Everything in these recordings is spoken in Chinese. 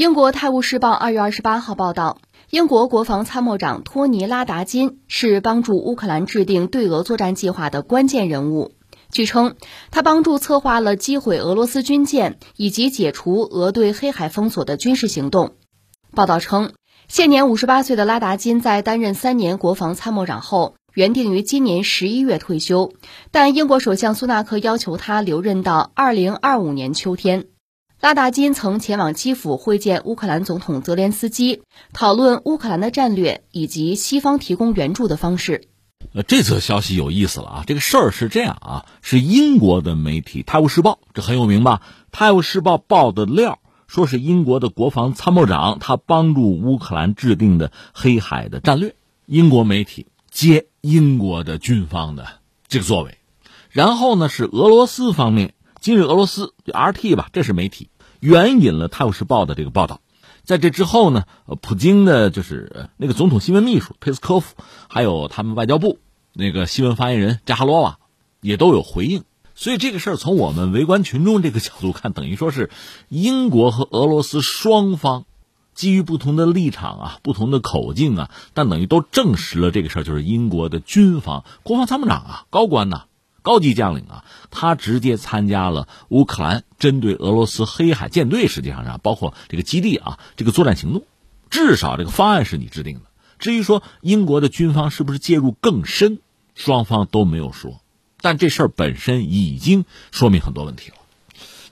英国《泰晤士报》二月二十八号报道，英国国防参谋长托尼·拉达金是帮助乌克兰制定对俄作战计划的关键人物。据称，他帮助策划了击毁俄罗斯军舰以及解除俄对黑海封锁的军事行动。报道称，现年五十八岁的拉达金在担任三年国防参谋长后，原定于今年十一月退休，但英国首相苏纳克要求他留任到二零二五年秋天。拉达金曾前往基辅会见乌克兰总统泽连斯基，讨论乌克兰的战略以及西方提供援助的方式。呃，这则消息有意思了啊！这个事儿是这样啊，是英国的媒体《泰晤士报》，这很有名吧？《泰晤士报》报的料说是英国的国防参谋长他帮助乌克兰制定的黑海的战略。英国媒体接英国的军方的这个作为，然后呢是俄罗斯方面。今日俄罗斯就 RT 吧，这是媒体援引了《泰晤士报》的这个报道。在这之后呢，呃，普京的就是那个总统新闻秘书佩斯科夫，还有他们外交部那个新闻发言人扎哈罗娃，也都有回应。所以这个事儿从我们围观群众这个角度看，等于说是英国和俄罗斯双方基于不同的立场啊、不同的口径啊，但等于都证实了这个事儿，就是英国的军方国防参谋长啊、高官呐。高级将领啊，他直接参加了乌克兰针对俄罗斯黑海舰队，实际上啊包括这个基地啊，这个作战行动，至少这个方案是你制定的。至于说英国的军方是不是介入更深，双方都没有说。但这事儿本身已经说明很多问题了。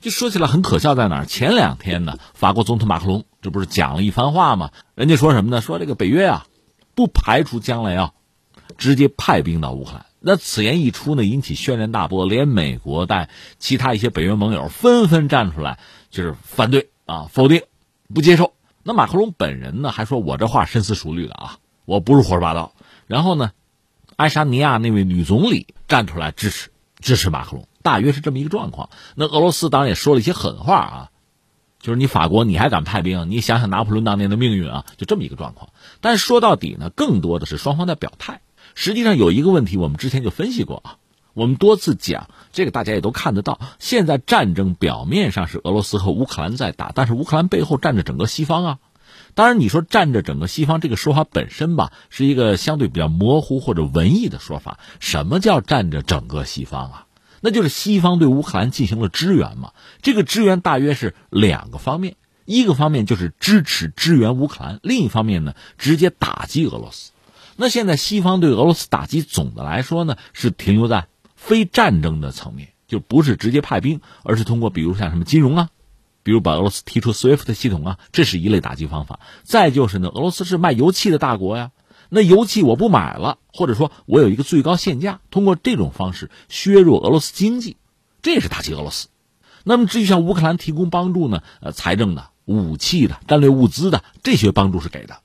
就说起来很可笑，在哪儿？前两天呢，法国总统马克龙这不是讲了一番话吗？人家说什么呢？说这个北约啊，不排除将来要直接派兵到乌克兰。那此言一出呢，引起轩然大波，连美国带其他一些北约盟友纷纷站出来，就是反对啊，否定，不接受。那马克龙本人呢，还说我这话深思熟虑的啊，我不是胡说八道。然后呢，爱沙尼亚那位女总理站出来支持支持马克龙，大约是这么一个状况。那俄罗斯当然也说了一些狠话啊，就是你法国你还敢派兵？你想想拿破仑当年的命运啊，就这么一个状况。但是说到底呢，更多的是双方在表态。实际上有一个问题，我们之前就分析过啊，我们多次讲这个，大家也都看得到。现在战争表面上是俄罗斯和乌克兰在打，但是乌克兰背后站着整个西方啊。当然，你说站着整个西方这个说法本身吧，是一个相对比较模糊或者文艺的说法。什么叫站着整个西方啊？那就是西方对乌克兰进行了支援嘛。这个支援大约是两个方面，一个方面就是支持支援乌克兰，另一方面呢，直接打击俄罗斯。那现在西方对俄罗斯打击，总的来说呢，是停留在非战争的层面，就不是直接派兵，而是通过比如像什么金融啊，比如把俄罗斯踢出 SWIFT 系统啊，这是一类打击方法。再就是呢，俄罗斯是卖油气的大国呀，那油气我不买了，或者说我有一个最高限价，通过这种方式削弱俄罗斯经济，这也是打击俄罗斯。那么至于向乌克兰提供帮助呢，呃，财政的、武器的、战略物资的这些帮助是给的。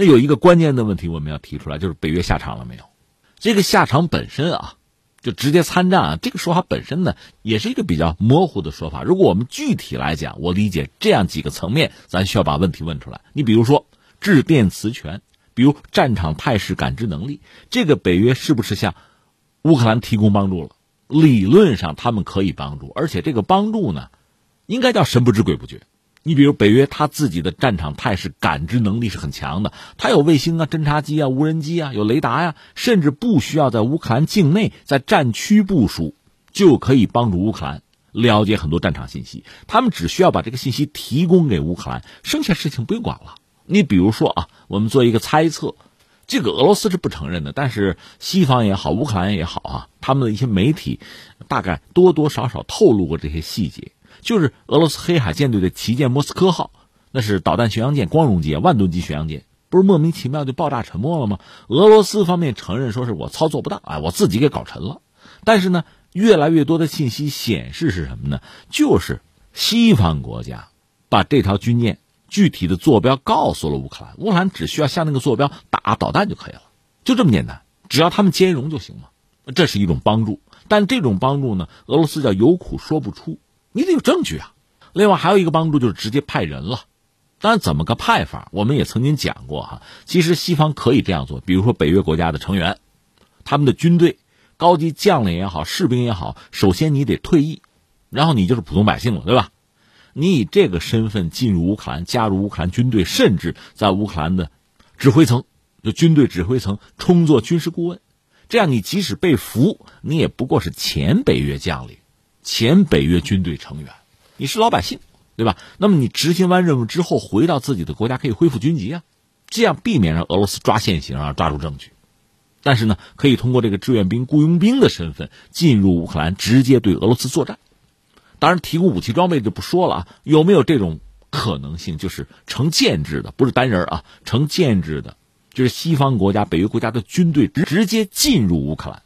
那有一个关键的问题我们要提出来，就是北约下场了没有？这个下场本身啊，就直接参战啊，这个说法本身呢，也是一个比较模糊的说法。如果我们具体来讲，我理解这样几个层面，咱需要把问题问出来。你比如说制电磁权，比如战场态势感知能力，这个北约是不是向乌克兰提供帮助了？理论上他们可以帮助，而且这个帮助呢，应该叫神不知鬼不觉。你比如北约，他自己的战场态势感知能力是很强的，他有卫星啊、侦察机啊、无人机啊、有雷达呀，甚至不需要在乌克兰境内在战区部署，就可以帮助乌克兰了解很多战场信息。他们只需要把这个信息提供给乌克兰，剩下事情不用管了。你比如说啊，我们做一个猜测，这个俄罗斯是不承认的，但是西方也好，乌克兰也好啊，他们的一些媒体大概多多少少透露过这些细节。就是俄罗斯黑海舰队的旗舰莫斯科号，那是导弹巡洋舰、光荣级、万吨级巡洋舰，不是莫名其妙就爆炸沉没了吗？俄罗斯方面承认说是我操作不当，哎，我自己给搞沉了。但是呢，越来越多的信息显示是什么呢？就是西方国家把这条军舰具体的坐标告诉了乌克兰，乌克兰只需要向那个坐标打导弹就可以了，就这么简单，只要他们兼容就行了。这是一种帮助，但这种帮助呢，俄罗斯叫有苦说不出。你得有证据啊！另外还有一个帮助就是直接派人了，当然怎么个派法，我们也曾经讲过哈。其实西方可以这样做，比如说北约国家的成员，他们的军队高级将领也好，士兵也好，首先你得退役，然后你就是普通百姓了，对吧？你以这个身份进入乌克兰，加入乌克兰军队，甚至在乌克兰的指挥层，就军队指挥层充作军事顾问，这样你即使被俘，你也不过是前北约将领，前北约军队成员，你是老百姓，对吧？那么你执行完任务之后，回到自己的国家可以恢复军籍啊，这样避免让俄罗斯抓现行啊，抓住证据。但是呢，可以通过这个志愿兵、雇佣兵的身份进入乌克兰，直接对俄罗斯作战。当然，提供武器装备就不说了啊。有没有这种可能性？就是成建制的，不是单人啊，成建制的，就是西方国家、北约国家的军队直接进入乌克兰。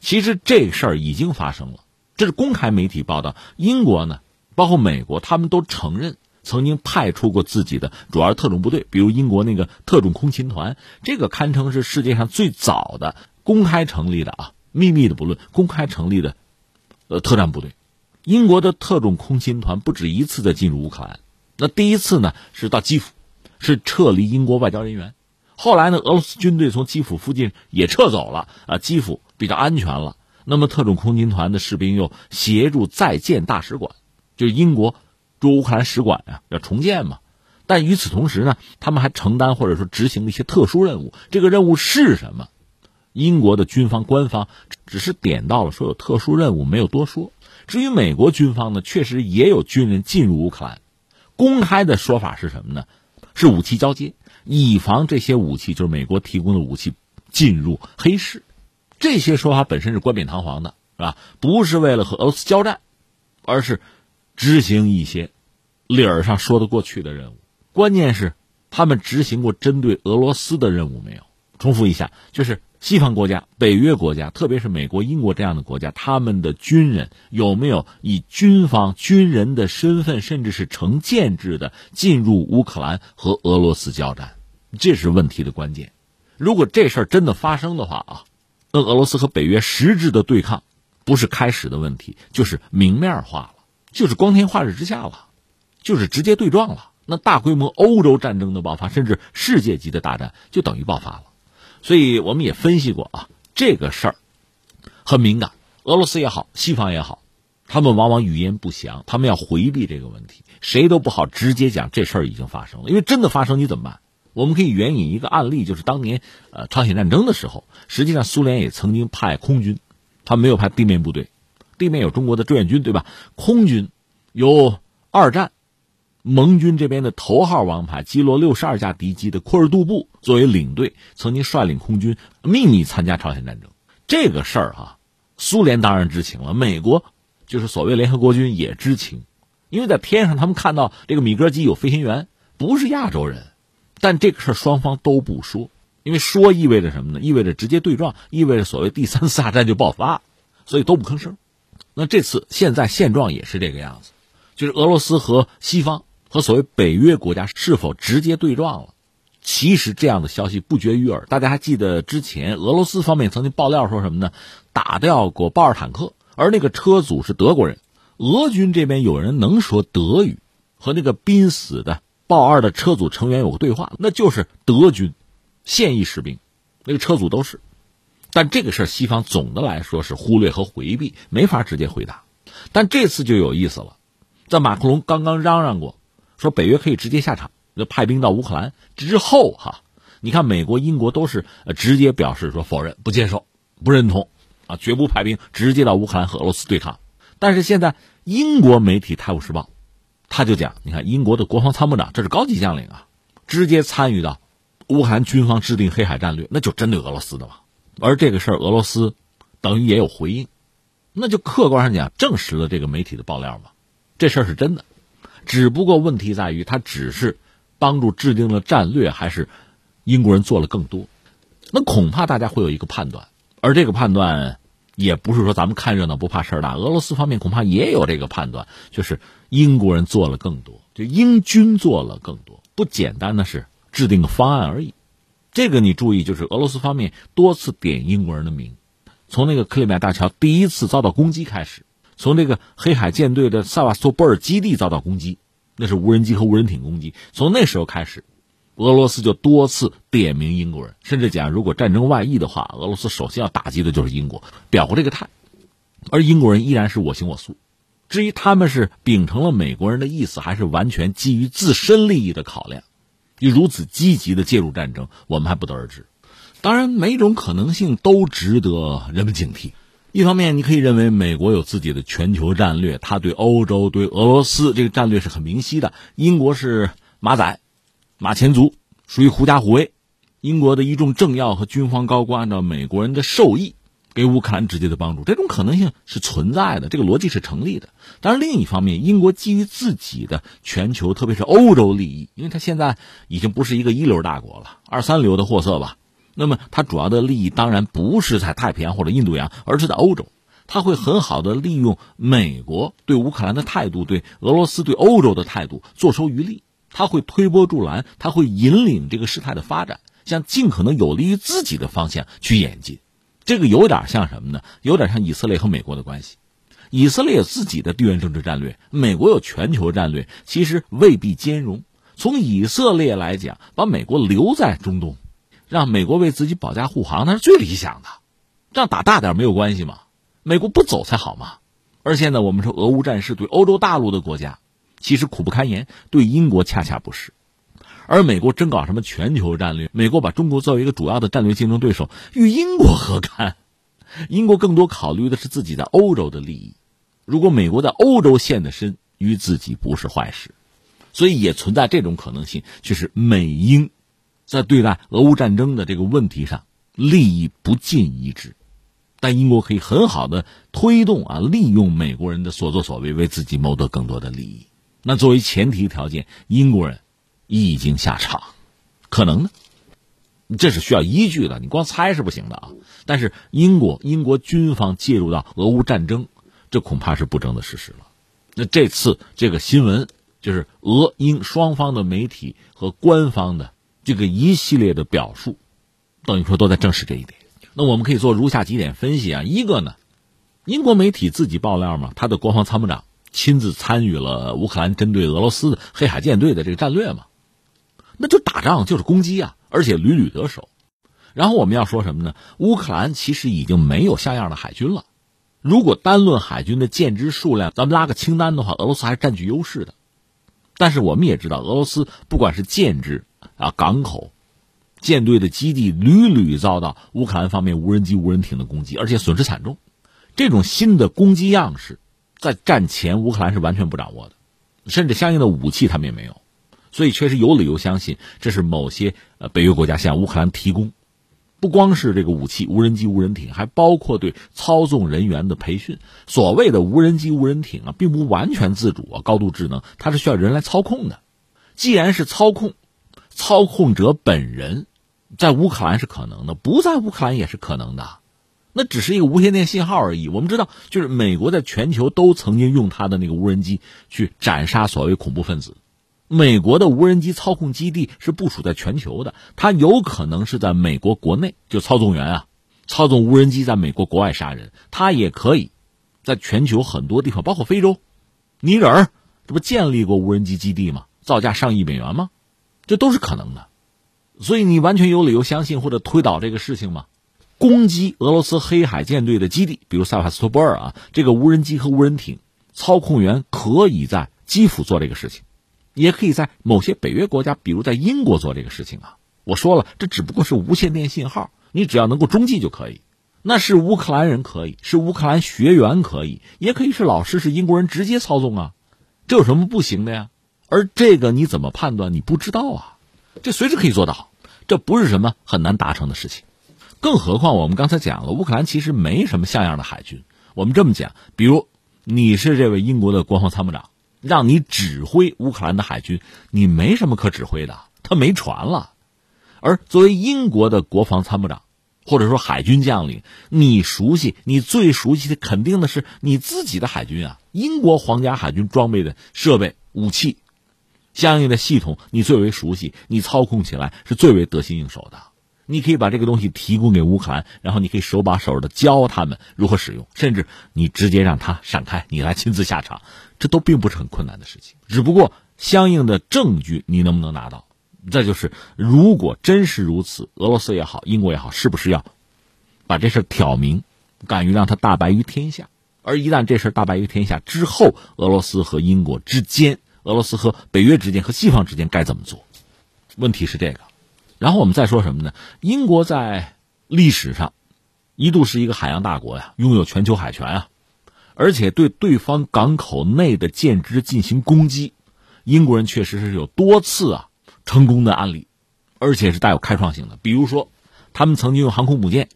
其实这事儿已经发生了，这是公开媒体报道。英国呢，包括美国，他们都承认曾经派出过自己的主要特种部队，比如英国那个特种空勤团，这个堪称是世界上最早的公开成立的啊，秘密的不论，公开成立的呃特战部队。英国的特种空勤团不止一次的进入乌克兰，那第一次呢是到基辅，是撤离英国外交人员。后来呢，俄罗斯军队从基辅附近也撤走了啊，基辅比较安全了。那么特种空勤团的士兵又协助再建大使馆，就是英国驻乌克兰使馆啊，要重建嘛。但与此同时呢，他们还承担或者说执行了一些特殊任务。这个任务是什么？英国的军方官方只是点到了说有特殊任务，没有多说。至于美国军方呢，确实也有军人进入乌克兰，公开的说法是什么呢？是武器交接，以防这些武器就是美国提供的武器进入黑市。这些说法本身是冠冕堂皇的，是吧？不是为了和俄罗斯交战，而是执行一些理儿上说得过去的任务。关键是他们执行过针对俄罗斯的任务没有？重复一下，就是。西方国家、北约国家，特别是美国、英国这样的国家，他们的军人有没有以军方军人的身份，甚至是成建制的进入乌克兰和俄罗斯交战？这是问题的关键。如果这事儿真的发生的话啊，那俄罗斯和北约实质的对抗，不是开始的问题，就是明面化了，就是光天化日之下了，就是直接对撞了。那大规模欧洲战争的爆发，甚至世界级的大战，就等于爆发了。所以我们也分析过啊，这个事儿很敏感，俄罗斯也好，西方也好，他们往往语言不详，他们要回避这个问题，谁都不好直接讲这事儿已经发生了，因为真的发生你怎么办？我们可以援引一个案例，就是当年呃朝鲜战争的时候，实际上苏联也曾经派空军，他没有派地面部队，地面有中国的志愿军对吧？空军有二战。盟军这边的头号王牌，击落六十二架敌机的库尔杜布作为领队，曾经率领空军秘密参加朝鲜战争。这个事儿哈，苏联当然知情了，美国就是所谓联合国军也知情，因为在天上他们看到这个米格机有飞行员，不是亚洲人，但这个事儿双方都不说，因为说意味着什么呢？意味着直接对撞，意味着所谓第三次 大战就爆发，所以都不吭声。那这次现在现状也是这个样子，就是俄罗斯和西方。和所谓北约国家是否直接对撞了？其实这样的消息不绝于耳。大家还记得之前俄罗斯方面曾经爆料说什么呢？打掉过豹二坦克，而那个车组是德国人。俄军这边有人能说德语，和那个濒死的豹二的车组成员有个对话，那就是德军现役士兵，那个车组都是。但这个事儿西方总的来说是忽略和回避，没法直接回答。但这次就有意思了，在马克龙刚刚嚷嚷过。说北约可以直接下场，就派兵到乌克兰之后哈，你看美国、英国都是直接表示说否认、不接受、不认同，啊，绝不派兵直接到乌克兰和俄罗斯对抗。但是现在英国媒体《泰晤士报》他就讲，你看英国的国防参谋长这是高级将领啊，直接参与到乌克兰军方制定黑海战略，那就针对俄罗斯的嘛。而这个事儿俄罗斯等于也有回应，那就客观上讲证实了这个媒体的爆料嘛，这事儿是真的。只不过问题在于，他只是帮助制定了战略，还是英国人做了更多？那恐怕大家会有一个判断，而这个判断也不是说咱们看热闹不怕事儿大。俄罗斯方面恐怕也有这个判断，就是英国人做了更多，就英军做了更多，不简单的是制定个方案而已。这个你注意，就是俄罗斯方面多次点英国人的名，从那个克里米亚大桥第一次遭到攻击开始。从这个黑海舰队的萨瓦斯托波尔基地遭到攻击，那是无人机和无人艇攻击。从那时候开始，俄罗斯就多次点名英国人，甚至讲如果战争外溢的话，俄罗斯首先要打击的就是英国，表过这个态。而英国人依然是我行我素，至于他们是秉承了美国人的意思，还是完全基于自身利益的考量，就如此积极的介入战争，我们还不得而知。当然，每种可能性都值得人们警惕。一方面，你可以认为美国有自己的全球战略，他对欧洲、对俄罗斯这个战略是很明晰的。英国是马仔、马前卒，属于狐假虎威。英国的一众政要和军方高官按照美国人的授意。给乌克兰直接的帮助，这种可能性是存在的，这个逻辑是成立的。当然，另一方面，英国基于自己的全球，特别是欧洲利益，因为它现在已经不是一个一流大国了，二三流的货色吧。那么，它主要的利益当然不是在太平洋或者印度洋，而是在欧洲。它会很好的利用美国对乌克兰的态度，对俄罗斯、对欧洲的态度，坐收渔利。它会推波助澜，它会引领这个事态的发展，向尽可能有利于自己的方向去演进。这个有点像什么呢？有点像以色列和美国的关系。以色列有自己的地缘政治战略，美国有全球战略，其实未必兼容。从以色列来讲，把美国留在中东，让美国为自己保驾护航，那是最理想的。这样打大点没有关系嘛？美国不走才好嘛。而现在我们说俄乌战事对欧洲大陆的国家，其实苦不堪言，对英国恰恰不是。而美国真搞什么全球战略？美国把中国作为一个主要的战略竞争对手，与英国何干？英国更多考虑的是自己在欧洲的利益。如果美国在欧洲陷得深，与自己不是坏事。所以也存在这种可能性，就是美英在对待俄乌战争的这个问题上利益不尽一致。但英国可以很好的推动啊，利用美国人的所作所为，为自己谋得更多的利益。那作为前提条件，英国人。已经下场，可能呢？这是需要依据的，你光猜是不行的啊。但是英国英国军方介入到俄乌战争，这恐怕是不争的事实了。那这次这个新闻，就是俄英双方的媒体和官方的这个一系列的表述，等于说都在证实这一点。那我们可以做如下几点分析啊：一个呢，英国媒体自己爆料嘛，他的国防参谋长亲自参与了乌克兰针对俄罗斯的黑海舰队的这个战略嘛。那就打仗就是攻击啊，而且屡屡得手。然后我们要说什么呢？乌克兰其实已经没有像样的海军了。如果单论海军的舰只数量，咱们拉个清单的话，俄罗斯还是占据优势的。但是我们也知道，俄罗斯不管是舰只啊、港口、舰队的基地，屡屡遭到乌克兰方面无人机、无人艇的攻击，而且损失惨重。这种新的攻击样式，在战前乌克兰是完全不掌握的，甚至相应的武器他们也没有。所以，确实有理由相信，这是某些呃北约国家向乌克兰提供，不光是这个武器、无人机、无人艇，还包括对操纵人员的培训。所谓的无人机、无人艇啊，并不完全自主啊，高度智能，它是需要人来操控的。既然是操控，操控者本人在乌克兰是可能的，不在乌克兰也是可能的。那只是一个无线电信号而已。我们知道，就是美国在全球都曾经用它的那个无人机去斩杀所谓恐怖分子。美国的无人机操控基地是部署在全球的，它有可能是在美国国内，就操纵员啊，操纵无人机在美国国外杀人。它也可以在全球很多地方，包括非洲，尼日尔，这不建立过无人机基地吗？造价上亿美元吗？这都是可能的。所以你完全有理由相信或者推导这个事情吗？攻击俄罗斯黑海舰队的基地，比如塞瓦斯托波尔啊，这个无人机和无人艇操控员可以在基辅做这个事情。也可以在某些北约国家，比如在英国做这个事情啊。我说了，这只不过是无线电信号，你只要能够中继就可以。那是乌克兰人可以，是乌克兰学员可以，也可以是老师，是英国人直接操纵啊。这有什么不行的呀？而这个你怎么判断？你不知道啊。这随时可以做到，这不是什么很难达成的事情。更何况我们刚才讲了，乌克兰其实没什么像样的海军。我们这么讲，比如你是这位英国的国防参谋长。让你指挥乌克兰的海军，你没什么可指挥的，他没船了。而作为英国的国防参谋长，或者说海军将领，你熟悉，你最熟悉的肯定的是你自己的海军啊。英国皇家海军装备的设备、武器，相应的系统，你最为熟悉，你操控起来是最为得心应手的。你可以把这个东西提供给乌克兰，然后你可以手把手的教他们如何使用，甚至你直接让他闪开，你来亲自下场，这都并不是很困难的事情。只不过相应的证据你能不能拿到？再就是，如果真是如此，俄罗斯也好，英国也好，是不是要把这事挑明，敢于让他大白于天下？而一旦这事大白于天下之后，俄罗斯和英国之间，俄罗斯和北约之间，和西方之间该怎么做？问题是这个。然后我们再说什么呢？英国在历史上一度是一个海洋大国呀，拥有全球海权啊，而且对对方港口内的舰只进行攻击，英国人确实是有多次啊成功的案例，而且是带有开创性的。比如说，他们曾经用航空母舰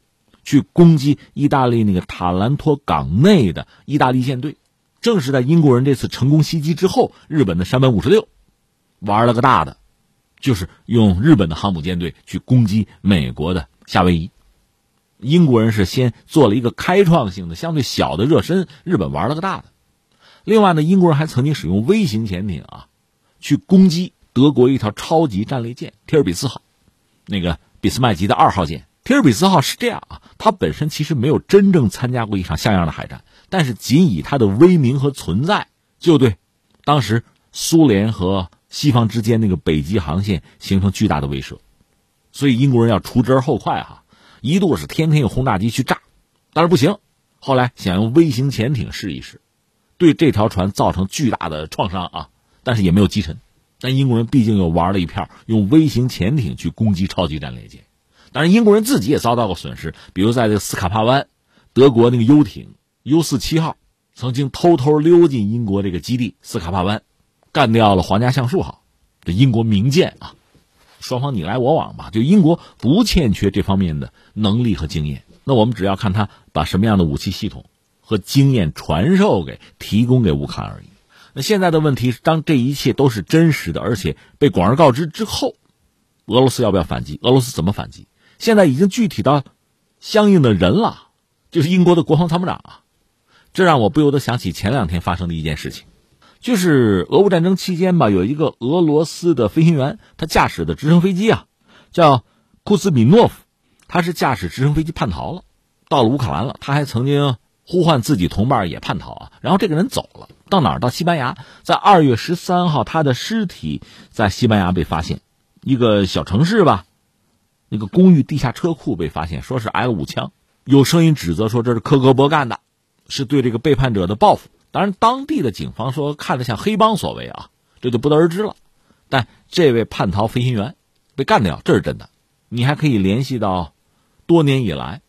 去攻击意大利那个塔兰托港内的意大利舰队，正是在英国人这次成功袭击之后，日本的山本五十六玩了个大的。就是用日本的航母舰队去攻击美国的夏威夷，英国人是先做了一个开创性的、相对小的热身，日本玩了个大的。另外呢，英国人还曾经使用微型潜艇啊，去攻击德国一条超级战列舰“提尔比斯号”，那个俾斯麦级的二号舰“提尔比斯号”是这样啊，它本身其实没有真正参加过一场像样的海战，但是仅以它的威名和存在，就对当时苏联和。西方之间那个北极航线形成巨大的威慑，所以英国人要除之而后快哈，一度是天天用轰炸机去炸，但是不行，后来想用微型潜艇试一试，对这条船造成巨大的创伤啊，但是也没有击沉。但英国人毕竟又玩了一票，用微型潜艇去攻击超级战列舰，当然英国人自己也遭到过损失，比如在这个斯卡帕湾，德国那个游艇 U 四七号曾经偷偷溜进英国这个基地斯卡帕湾。干掉了皇家橡树号，这英国名舰啊，双方你来我往吧。就英国不欠缺这方面的能力和经验，那我们只要看他把什么样的武器系统和经验传授给、提供给乌克兰而已。那现在的问题是，当这一切都是真实的，而且被广而告之之后，俄罗斯要不要反击？俄罗斯怎么反击？现在已经具体到相应的人了，就是英国的国防参谋长啊。这让我不由得想起前两天发生的一件事情。就是俄乌战争期间吧，有一个俄罗斯的飞行员，他驾驶的直升飞机啊，叫库兹米诺夫，他是驾驶直升飞机叛逃了，到了乌克兰了。他还曾经呼唤自己同伴也叛逃啊。然后这个人走了，到哪儿？到西班牙。在二月十三号，他的尸体在西班牙被发现，一个小城市吧，那个公寓地下车库被发现，说是挨了五枪。有声音指责说这是科格勃干的，是对这个背叛者的报复。当然，当地的警方说看着像黑帮所为啊，这就不得而知了。但这位叛逃飞行员被干掉，这是真的。你还可以联系到多年以来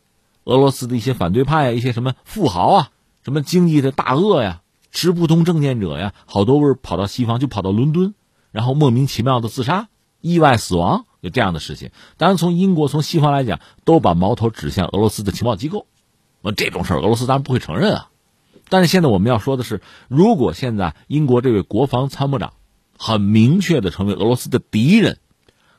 俄罗斯的一些反对派啊，一些什么富豪啊，什么经济的大鳄呀，持不同政见者呀，好多不是跑到西方，就跑到伦敦，然后莫名其妙的自杀、意外死亡，有这样的事情。当然，从英国、从西方来讲，都把矛头指向俄罗斯的情报机构。这种事，俄罗斯当然不会承认啊。但是现在我们要说的是，如果现在英国这位国防参谋长很明确的成为俄罗斯的敌人，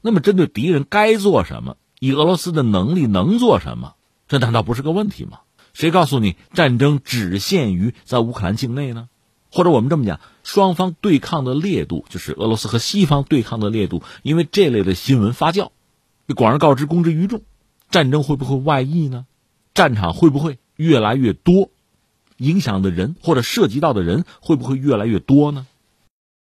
那么针对敌人该做什么，以俄罗斯的能力能做什么，这难道不是个问题吗？谁告诉你战争只限于在乌克兰境内呢？或者我们这么讲，双方对抗的烈度，就是俄罗斯和西方对抗的烈度，因为这类的新闻发酵，被广而告之，公之于众，战争会不会外溢呢？战场会不会越来越多？影响的人或者涉及到的人会不会越来越多呢？